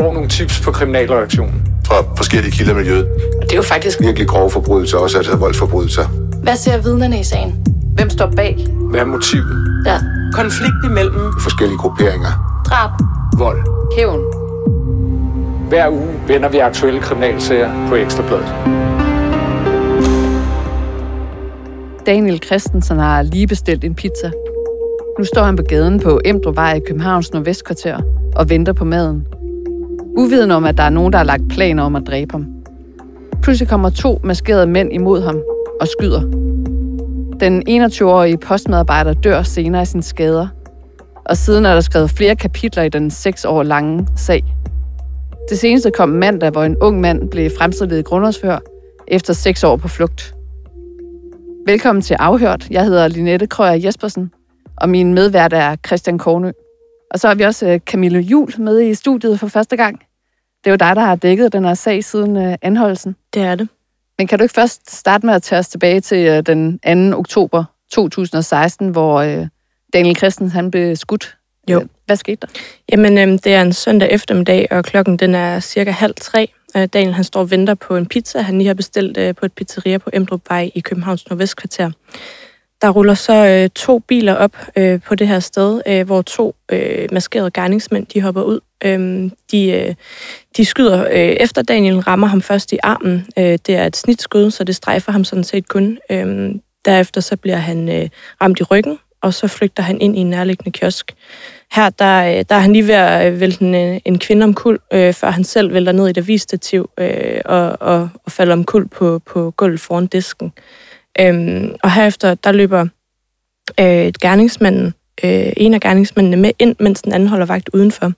får nogle tips på kriminalreaktionen. Fra forskellige kilder i miljøet. Og det er jo faktisk Virkelig grove forbrydelser, også altså voldsforbrydelser. Hvad ser vidnerne i sagen? Hvem står bag? Hvad er motivet? Ja. Konflikt imellem Forskellige grupperinger. Drab. Vold. Hævn. Hver uge vender vi aktuelle kriminalsager på Ekstrabladet. Daniel Christensen har lige bestilt en pizza. Nu står han på gaden på Emdrevej i Københavns Nordvestkvarter og venter på maden. Uviden om, at der er nogen, der har lagt planer om at dræbe ham. Pludselig kommer to maskerede mænd imod ham og skyder. Den 21-årige postmedarbejder dør senere af sine skader. Og siden er der skrevet flere kapitler i den seks år lange sag. Det seneste kom mandag, hvor en ung mand blev fremstillet i grundlovsfør efter seks år på flugt. Velkommen til Afhørt. Jeg hedder Linette Krøyer Jespersen, og min medvært er Christian Kornø. Og så har vi også øh, Camille Jul med i studiet for første gang. Det er jo dig, der har dækket den her sag siden øh, anholdelsen. Det er det. Men kan du ikke først starte med at tage os tilbage til øh, den 2. oktober 2016, hvor øh, Daniel Christensen han blev skudt? Jo. Øh, Hvad skete der? Jamen, øhm, det er en søndag eftermiddag, og klokken den er cirka halv tre. Øh, Daniel han står og venter på en pizza, han lige har bestilt øh, på et pizzeria på Emdrupvej i Københavns Nordvestkvarter. Der ruller så øh, to biler op øh, på det her sted, øh, hvor to øh, maskerede gerningsmænd de hopper ud. Øh, de, øh, de skyder øh, efter Daniel, rammer ham først i armen. Øh, det er et snitskud, så det strejfer ham sådan set kun. Øh, derefter så bliver han øh, ramt i ryggen, og så flygter han ind i en nærliggende kiosk. Her der, øh, der er han lige ved at øh, vælte en, øh, en kvinde omkuld, øh, før han selv vælter ned i et avistativ øh, og, og, og falder omkuld på, på gulvet foran disken. Øhm, og herefter, der løber øh, gerningsmanden, øh, en af gerningsmændene med ind, mens den anden holder vagt udenfor.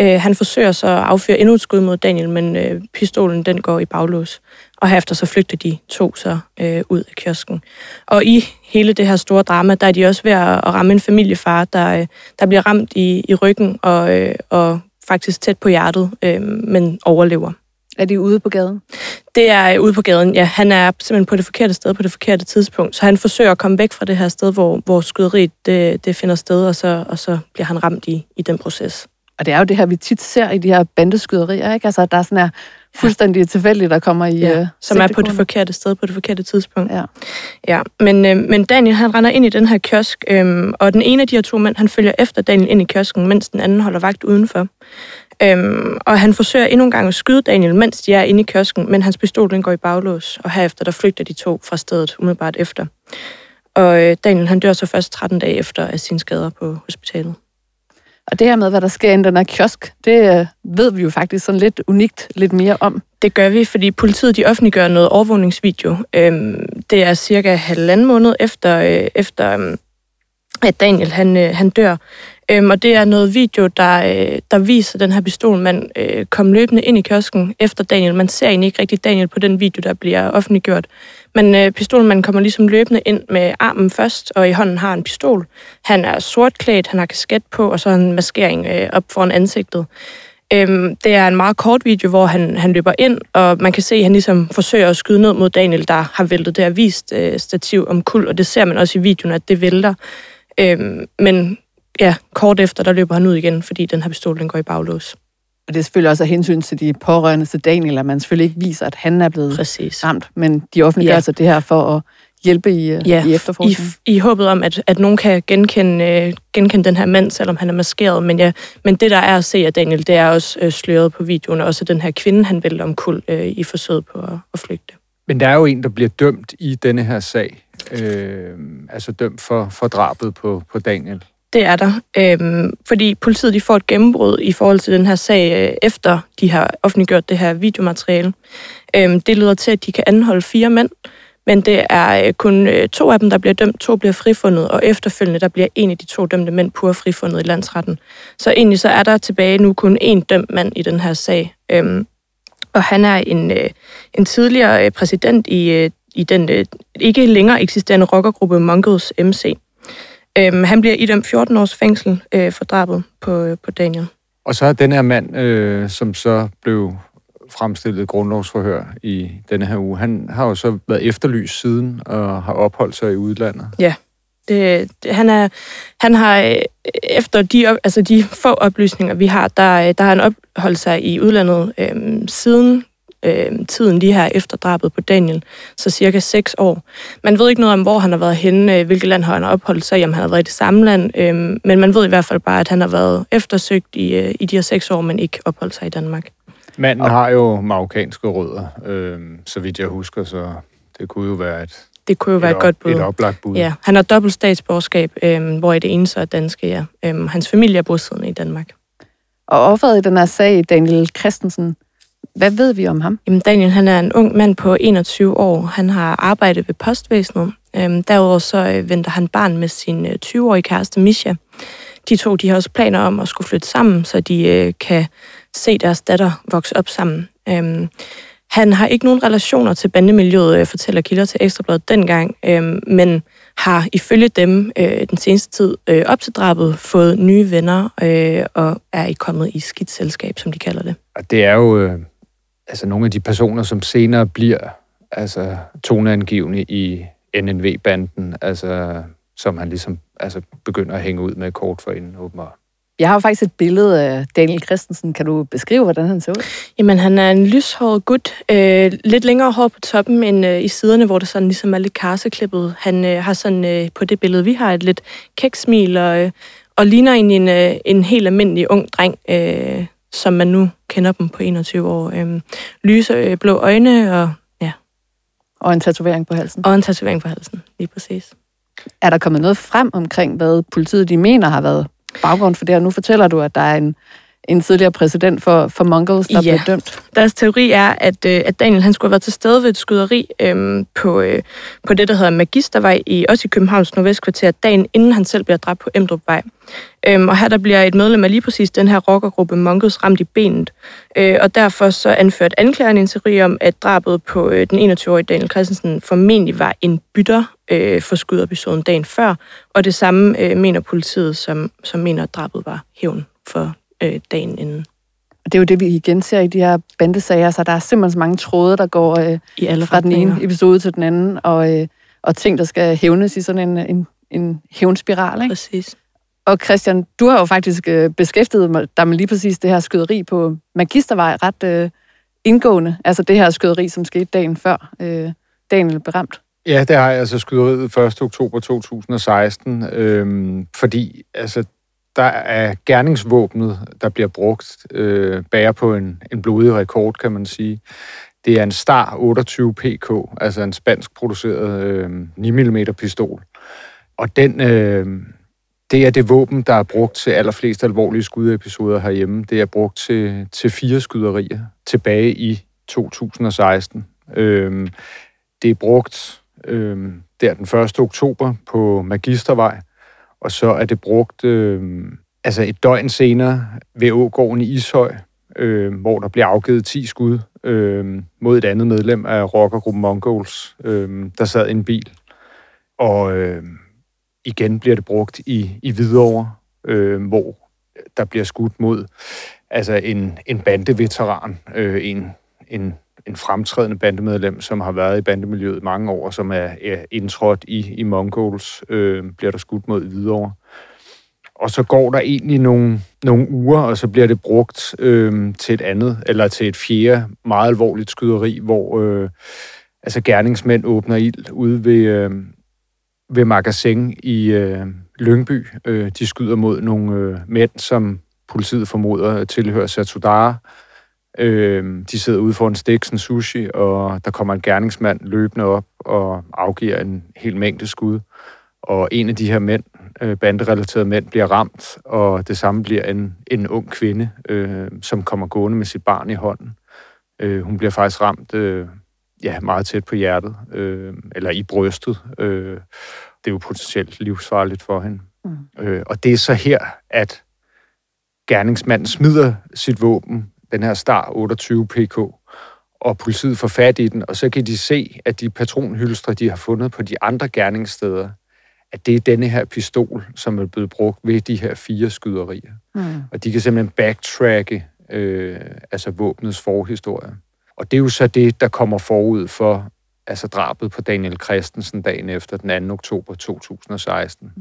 Øh, han forsøger så at affyre endnu et skud mod Daniel, men øh, pistolen den går i baglås. Og herefter så flygter de to så øh, ud af kiosken. Og i hele det her store drama, der er de også ved at, at ramme en familiefar, der, øh, der bliver ramt i, i ryggen og, øh, og faktisk tæt på hjertet, øh, men overlever. Er de ude på gaden? Det er øh, ude på gaden, ja. Han er simpelthen på det forkerte sted på det forkerte tidspunkt. Så han forsøger at komme væk fra det her sted, hvor, hvor skyderiet det, det finder sted, og så, og så bliver han ramt i, i den proces. Og det er jo det her, vi tit ser i de her bandeskyderier, ikke? Altså, at der er sådan her fuldstændig tilfældigt, der kommer i... Ja, øh, som er på det forkerte sted på det forkerte tidspunkt. Ja. Ja, men, øh, men Daniel han render ind i den her kiosk, øh, og den ene af de her to mænd, han følger efter Daniel ind i kiosken, mens den anden holder vagt udenfor. Øhm, og han forsøger endnu en gang at skyde Daniel, mens de er inde i kiosken, men hans pistol den går i baglås, og herefter der flygter de to fra stedet umiddelbart efter. Og øh, Daniel han dør så først 13 dage efter af sine skader på hospitalet. Og det her med, hvad der sker i den her kiosk, det øh, ved vi jo faktisk sådan lidt unikt lidt mere om. Det gør vi, fordi politiet de offentliggør noget overvågningsvideo. Øhm, det er cirka halvanden måned efter, øh, efter øhm, at Daniel han, øh, han dør. Øhm, og det er noget video, der, øh, der viser den her pistolmand øh, komme løbende ind i kiosken efter Daniel. Man ser egentlig ikke rigtig Daniel på den video, der bliver offentliggjort. Men øh, pistolmanden kommer ligesom løbende ind med armen først, og i hånden har en pistol. Han er sortklædt, han har kasket på, og så en maskering øh, op foran ansigtet. Øhm, det er en meget kort video, hvor han, han løber ind, og man kan se, at han ligesom forsøger at skyde ned mod Daniel, der har væltet det her vist øh, stativ om kul, og det ser man også i videoen, at det vælter. Øhm, men ja, kort efter, der løber han ud igen, fordi den her pistol, den går i baglås. Og det er selvfølgelig også af hensyn til de pårørende til Daniel, at man selvfølgelig ikke viser, at han er blevet Præcis. ramt. Men de offentliggør Ja. altså det her for at hjælpe i, øh, Ja, i i, efterforskningen. i håbet om, at, at nogen kan genkende, øh, genkende den her mand, selvom han er maskeret. Men, ja, men det, der er at se af Daniel, det er også øh, sløret på videoen, og også den her kvinde, han vælter omkuld øh, i forsøget på at, at flygte. Men der er jo en, der bliver dømt i denne her sag. Øh, altså dømt for, for drabet på, på Daniel. Det er der, øhm, fordi politiet de får et gennembrud i forhold til den her sag, øh, efter de har offentliggjort det her videomateriale. Øhm, det leder til, at de kan anholde fire mænd, men det er øh, kun øh, to af dem, der bliver dømt, to bliver frifundet, og efterfølgende der bliver en af de to dømte mænd pur frifundet i landsretten. Så egentlig så er der tilbage nu kun én dømt mand i den her sag. Øhm, og han er en, øh, en tidligere øh, præsident i, øh, i den øh, ikke længere eksisterende rockergruppe Mongols MC. Øhm, han bliver idømt 14 års fængsel øh, for drabet på, øh, på Daniel. Og så er den her mand, øh, som så blev fremstillet grundlovsforhør i denne her uge, han har jo så været efterlyst siden og har opholdt sig i udlandet. Ja. Det, det, han, er, han har, øh, efter de, op- altså de få oplysninger, vi har, der, der har han opholdt sig i udlandet øhm, siden øhm, tiden lige her efter drabet på Daniel, så cirka seks år. Man ved ikke noget om, hvor han har været henne, øh, hvilket land har han opholdt sig i, om han har været i det samme land, øhm, men man ved i hvert fald bare, at han har været eftersøgt i, øh, i de her seks år, men ikke opholdt sig i Danmark. Manden har jo marokkanske rødder, øh, så vidt jeg husker, så det kunne jo være et, Det kunne jo være et, et godt bud. et oplagt bud. Ja, han har dobbelt statsborgerskab, øhm, hvor det ene så er danske, ja. Øhm, hans familie er bosiddende i Danmark. Og offeret i den her sag, Daniel Christensen, hvad ved vi om ham? Jamen, Daniel han er en ung mand på 21 år. Han har arbejdet ved postvæsenet. Øhm, derudover så øh, venter han barn med sin øh, 20-årige kæreste Misha. De to de har også planer om at skulle flytte sammen, så de øh, kan se deres datter vokse op sammen. Øhm, han har ikke nogen relationer til bandemiljøet, øh, fortæller kilder til Ekstrabladet dengang, øhm, men har ifølge dem øh, den seneste tid øh, op til drabet fået nye venner øh, og er i kommet i skidt selskab, som de kalder det. Og det er jo øh, altså nogle af de personer, som senere bliver altså toneangivende i NNV-banden, altså som han ligesom altså, begynder at hænge ud med kort for inden åbenbart. Jeg har jo faktisk et billede af Daniel Christensen. Kan du beskrive, hvordan han ser ud? Jamen, han er en lyshåret gut. Øh, lidt længere hår på toppen end øh, i siderne, hvor det sådan ligesom er lidt karseklippet. Han øh, har sådan øh, på det billede, vi har, et lidt kæksmil og, øh, og ligner egentlig en, øh, en helt almindelig ung dreng, øh, som man nu kender dem på 21 år. Øh, lyse øh, blå øjne og, ja, Og en tatovering på halsen. og en tatovering på halsen, lige præcis. Er der kommet noget frem omkring, hvad politiet de mener har været baggrund for det her? Nu fortæller du, at der er en, en tidligere præsident for, for Mongols, der Ja. blev dømt. Deres teori er, at, øh, at Daniel han skulle have været til stede ved et skyderi øhm, på, øh, på det, der hedder Magistervej, i, også i Københavns Nordvestkvarter, dagen inden han selv bliver dræbt på Emdrupvej. Øhm, og her der bliver et medlem af lige præcis den her rockergruppe Mongols ramt i benet. Øh, og derfor så anført anklageren en teori om, at drabet på øh, den 21-årige Daniel Christensen formentlig var en bytter øh, for skudepisoden dagen før. Og det samme øh, mener politiet, som, som mener, at drabet var hævn for øh, dagen inden. Og det er jo det, vi igen ser i de her bandesager, så der er simpelthen så mange tråde, der går øh, I alle fra den ene episode til den anden, og, øh, og ting, der skal hævnes i sådan en, en, en hævnspiral. Ikke? Præcis. Og Christian, du har jo faktisk øh, beskæftiget mig- dig med lige præcis det her skyderi på Magistervej ret øh, indgående. Altså det her skyderi, som skete dagen før øh, Daniel blev ramt. Ja, det har jeg altså skyderiet 1. oktober 2016, øhm, fordi altså, der er gerningsvåbnet, der bliver brugt, øh, bærer på en, en blodig rekord, kan man sige. Det er en Star 28 PK, altså en spansk produceret øh, 9 mm pistol. Og den, øh, det er det våben, der er brugt til allerflest alvorlige skudepisoder herhjemme. Det er brugt til, til fire skyderier tilbage i 2016. Øh, det er brugt øh, der den 1. oktober på Magistervej, og så er det brugt øh, altså et døgn senere ved Ågården i Ishøj, øh, hvor der bliver afgivet 10 skud øh, mod et andet medlem af rockergruppen Mongols, øh, der sad i en bil. Og øh, igen bliver det brugt i, i Hvidovre, øh, hvor der bliver skudt mod altså en, en bandeveteran, øh, en, en en fremtrædende bandemedlem, som har været i bandemiljøet mange år, som er, er indtrådt i, i Mongols, øh, bliver der skudt mod videre. Og så går der egentlig nogle, nogle uger, og så bliver det brugt øh, til et andet, eller til et fjerde meget alvorligt skyderi, hvor øh, altså gerningsmænd åbner ild ude ved, øh, ved magasin i øh, Lyngby. Øh, de skyder mod nogle øh, mænd, som politiet formoder tilhører Satudara. Øh, de sidder ude foran Stiksen Sushi, og der kommer en gerningsmand løbende op og afgiver en hel mængde skud. Og en af de her mænd, øh, banderelaterede mænd, bliver ramt, og det samme bliver en, en ung kvinde, øh, som kommer gående med sit barn i hånden. Øh, hun bliver faktisk ramt øh, ja, meget tæt på hjertet, øh, eller i brystet. Øh, det er jo potentielt livsfarligt for hende. Mm. Øh, og det er så her, at gerningsmanden smider sit våben den her Star 28 PK, og politiet får fat i den, og så kan de se, at de patronhylstre, de har fundet på de andre gerningssteder, at det er denne her pistol, som er blevet brugt ved de her fire skyderier. Mm. Og de kan simpelthen backtracke øh, altså våbnets forhistorie. Og det er jo så det, der kommer forud for, altså drabet på Daniel Christensen dagen efter den 2. oktober 2016.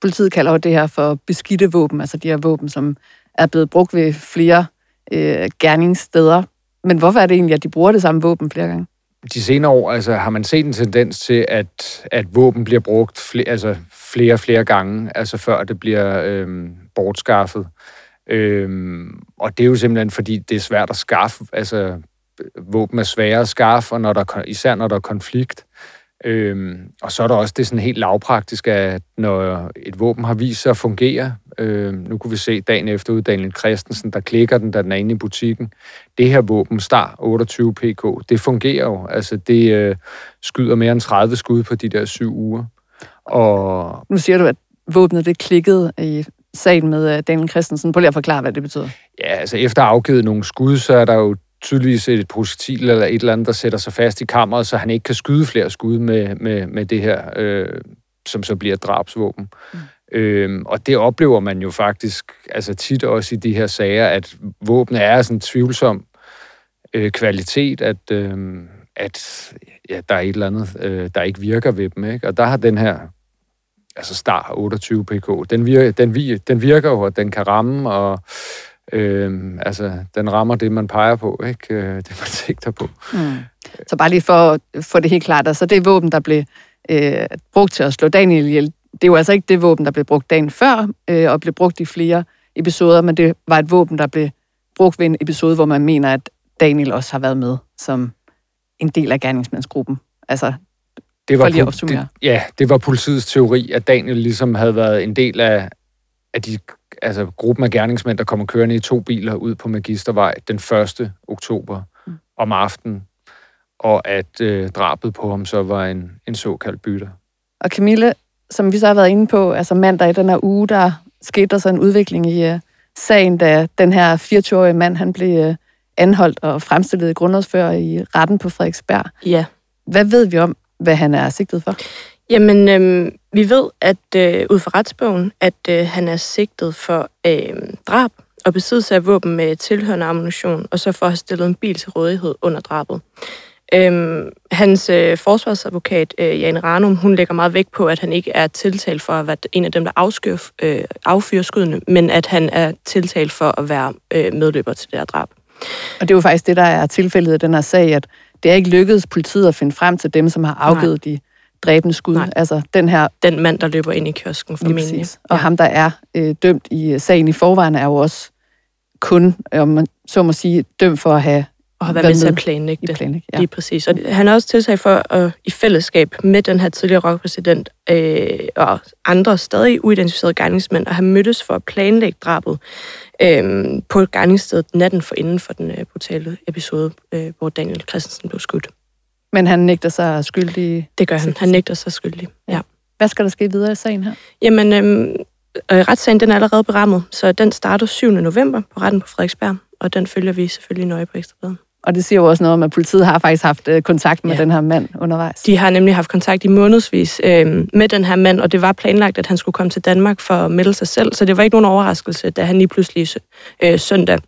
Politiet kalder jo det her for beskidte våben, altså de her våben, som er blevet brugt ved flere øh, gerningssteder. Men hvorfor er det egentlig, at de bruger det samme våben flere gange? De senere år altså, har man set en tendens til, at, at våben bliver brugt flere, altså flere og flere gange, altså før det bliver øh, bortskaffet. Øhm, og det er jo simpelthen, fordi det er svært at skaffe. Altså, våben er svære at skaffe, og når der, især når der er konflikt. Øhm, og så er der også det sådan helt lavpraktiske, at når et våben har vist sig at fungere, øhm, nu kunne vi se dagen efter uddannet Christensen, der klikker den, da den er inde i butikken. Det her våben, Star 28 PK, det fungerer jo. Altså, det øh, skyder mere end 30 skud på de der syv uger. Og Nu siger du, at våbnet det klikkede i sagen med øh, Daniel Christensen. Prøv lige at forklare, hvad det betyder. Ja, altså efter afgivet nogle skud, så er der jo tydeligvis et projektil eller et eller andet, der sætter sig fast i kammeret, så han ikke kan skyde flere skud med, med, med det her, øh, som så bliver et drabsvåben. Mm. Øhm, og det oplever man jo faktisk altså tit også i de her sager, at våbnet er sådan tvivlsom øh, kvalitet, at, øh, at ja, der er et eller andet, øh, der ikke virker ved dem. Ikke? Og der har den her altså Star 28 PK, den virker, den, den virker jo, og den kan ramme, og øh, altså, den rammer det, man peger på, ikke? Øh, det, man sigter på. Mm. Så bare lige for at få det helt klart, altså det våben, der blev øh, brugt til at slå Daniel ihjel, det er jo altså ikke det våben, der blev brugt dagen før, øh, og blev brugt i flere episoder, men det var et våben, der blev brugt ved en episode, hvor man mener, at Daniel også har været med som en del af gerningsmandsgruppen. Altså, Det For lige at opsummere. Det, ja, det var politiets teori, at Daniel ligesom havde været en del af, af de, altså, gruppen af gerningsmænd, der kommer kørende i to biler ud på Magistervej den 1. oktober mm. om aftenen, og at øh, drabet på ham så var en, en såkaldt bytter. Og Camille, som vi så har været inde på, altså mandag i den her uge, der skete der så en udvikling i uh, sagen, da den her 24-årige mand, han blev uh, anholdt og fremstillet grundlovsfører i retten på Frederiksberg. Ja. Hvad ved vi om, hvad han er sigtet for? Jamen, øhm, vi ved, at øh, ud fra retsbogen, at øh, han er sigtet for øh, drab og besiddelse af våben med tilhørende ammunition, og så for at have stillet en bil til rådighed under drabet. Øhm, hans øh, forsvarsadvokat, øh, Jane Ranum, hun lægger meget vægt på, at han ikke er tiltalt for at være en af dem, der afskyr, øh, affyrer skuddene, men at han er tiltalt for at være øh, medløber til det her drab. Og det er jo faktisk det, der er tilfældet i den her sag, at det er ikke lykkedes politiet at finde frem til dem, som har afgivet Nej. de dræbende skud. Nej. Altså den her Den mand, der løber ind i kiosken formentlig. præcis. Og ja. ham, der er øh, dømt i øh, sagen i forvejen, er jo også kun, om man så må sige, dømt for at have og har været med til at planlægge det. planlæg. Ja. Lige præcis. Og han er også tiltalt for at i fællesskab med den her tidligere rockpræsident øh, og andre stadig uidentificerede gerningsmænd at have mødtes for at planlægge drabet øh, på gerningsstedet natten for inden for den øh, brutale episode, øh, hvor Daniel Christensen blev skudt. Men han nægter sig skyldig. Det gør han. Han nægter sig skyldig. Ja. Hvad skal der ske videre i sagen her? Jamen, øh, øh, retssagen den er allerede berammet, så den starter 7. november på retten på Frederiksberg, og den følger vi selvfølgelig nøje på Ekstrabladet. Og det siger jo også noget om, at politiet har faktisk haft øh, kontakt med Ja. den her mand undervejs. De har nemlig haft kontakt i månedsvis øh, med den her mand, og det var planlagt, at han skulle komme til Danmark for at melde sig selv, så det var ikke nogen overraskelse, da han lige pludselig øh, søndag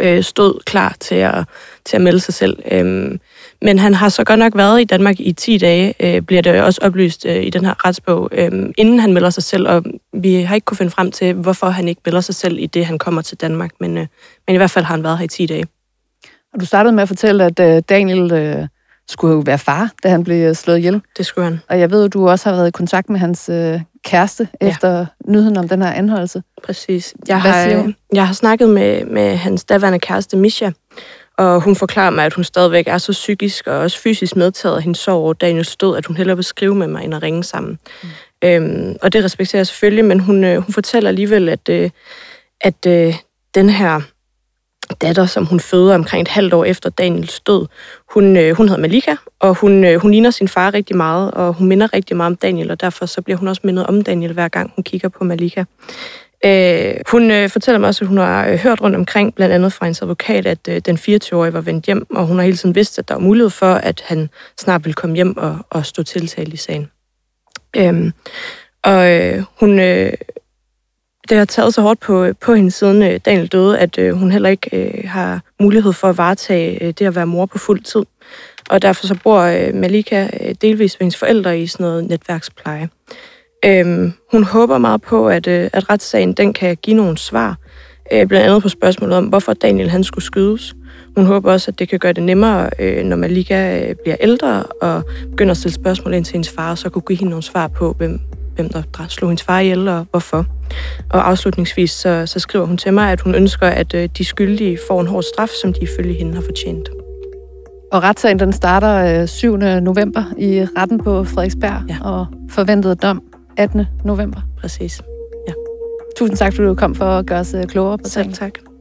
øh, stod klar til at, til at melde sig selv. Øh, men han har så godt nok været i Danmark i 10 dage, øh, bliver det også oplyst øh, i den her retsbog, øh, inden han melder sig selv, og vi har ikke kunne finde frem til, hvorfor han ikke melder sig selv i det, han kommer til Danmark, men, øh, men i hvert fald har han været her i 10 dage. Og du startede med at fortælle, at øh, Daniel øh, skulle jo være far, da han blev øh, slået ihjel. Det skulle han. Og jeg ved, at du også har været i kontakt med hans øh, kæreste Ja. ja. efter nyheden om den her anholdelse. Præcis. Jeg Hvad har, siger hun? jeg har snakket med, med hans daværende kæreste, Misha, og hun forklarer mig, at hun stadigvæk er så psykisk og også fysisk medtaget af hendes sorg over Daniels død, at hun hellere vil skrive med mig, end at ringe sammen. Mm. Øhm, og det respekterer jeg selvfølgelig, men hun, øh, hun fortæller alligevel, at, øh, at øh, den her datter, som hun føder omkring et halvt år efter Daniels død, hun, øh, hun hedder Malika, og hun, øh, hun ligner sin far rigtig meget, og hun minder rigtig meget om Daniel, og derfor så bliver hun også mindet om Daniel, hver gang hun kigger på Malika. Øh, hun øh, fortæller mig også, at hun har øh, hørt rundt omkring, blandt andet fra hendes advokat, at øh, den 24-årige var vendt hjem, og hun har hele tiden vidst, at der var mulighed for, at han snart ville komme hjem og, og stå tiltalt i sagen. Øh, og øh, hun, øh, det har taget så hårdt på, på hende siden øh, Daniel døde, at øh, hun heller ikke øh, har mulighed for at varetage øh, det at være mor på fuld tid. og derfor så bor øh, Malika øh, delvis ved hendes forældre i sådan noget netværkspleje. Øhm, hun håber meget på, at, øh, at retssagen den kan give nogle svar, øh, blandt andet på spørgsmålet om, hvorfor Daniel han skulle skydes. Hun håber også, at det kan gøre det nemmere, øh, når Malika øh, bliver ældre og begynder at stille spørgsmål ind til hendes far, så kunne give hende nogle svar på, hvem, hvem der slog hendes far ihjel og hvorfor. Og afslutningsvis så, så skriver hun til mig, at hun ønsker, at øh, de skyldige får en hård straf, som de ifølge hende har fortjent. Og retssagen den starter 7. november i retten på Frederiksberg, ja. og forventet dom 18. november. Præcis. Tusind tak, fordi du kom for at gøre os klogere på Selv tak.